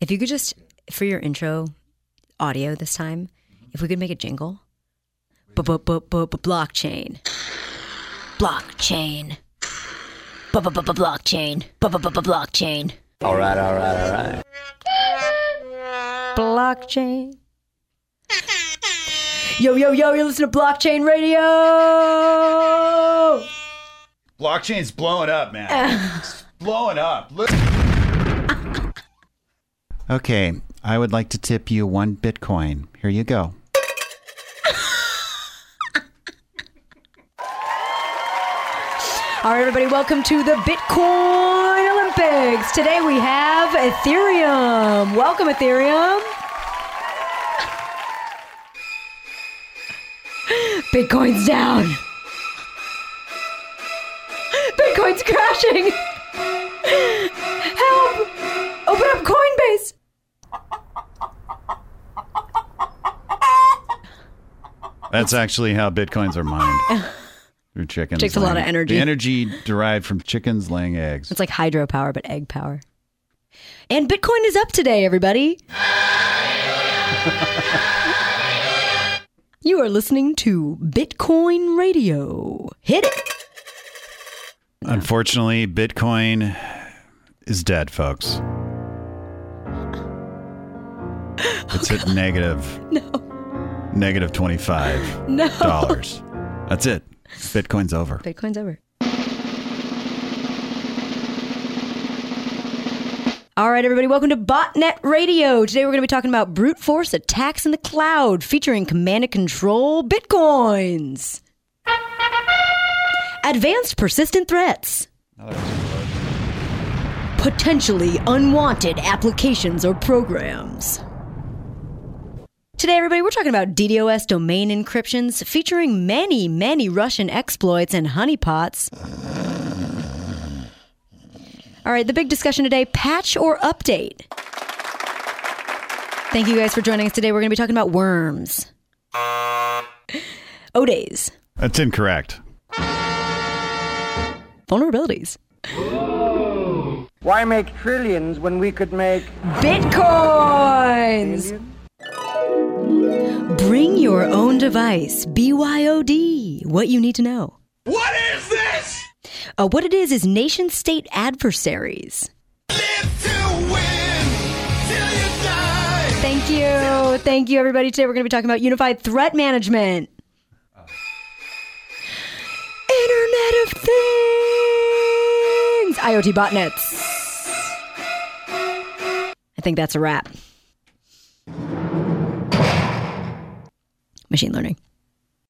If you could just, for your intro audio this time, if we could make a jingle. Blockchain. Blockchain. Blockchain. Blockchain. All right, all right, all right. Blockchain. Yo, yo, yo, you're listening to Blockchain Radio. Blockchain's blowing up, man. It's blowing up. Look. Okay, I would like to tip you one Bitcoin. Here you go. All right, everybody, welcome to the Bitcoin Olympics. Today we have Ethereum. Welcome, Ethereum. Bitcoin's down. Bitcoin's crashing. That's actually how Bitcoins are mined. Through chickens. Takes a lot of energy. The energy derived from chickens laying eggs. It's like hydropower, but egg power. And Bitcoin is up today, everybody. you are listening to Bitcoin Radio. Hit it. Unfortunately, Bitcoin is dead, folks. It's at negative. No. Negative $25. No. That's it. Bitcoin's over. Bitcoin's over. All right, everybody, welcome to Botnet Radio. Today we're going to be talking about brute force attacks in the cloud featuring command and control bitcoins. Advanced persistent threats. Potentially unwanted applications or programs. Today, everybody, we're talking about DDoS domain encryptions featuring many, many Russian exploits and honeypots. All right, the big discussion today patch or update? Thank you guys for joining us today. We're going to be talking about worms. Odays. That's incorrect. Vulnerabilities. Why make trillions when we could make Bitcoins. Device. BYOD. What you need to know. What is this? Uh, what it is is nation state adversaries. Live to win till you die. Thank you. Thank you, everybody. Today we're going to be talking about unified threat management. Internet of Things. IoT botnets. I think that's a wrap. Machine learning.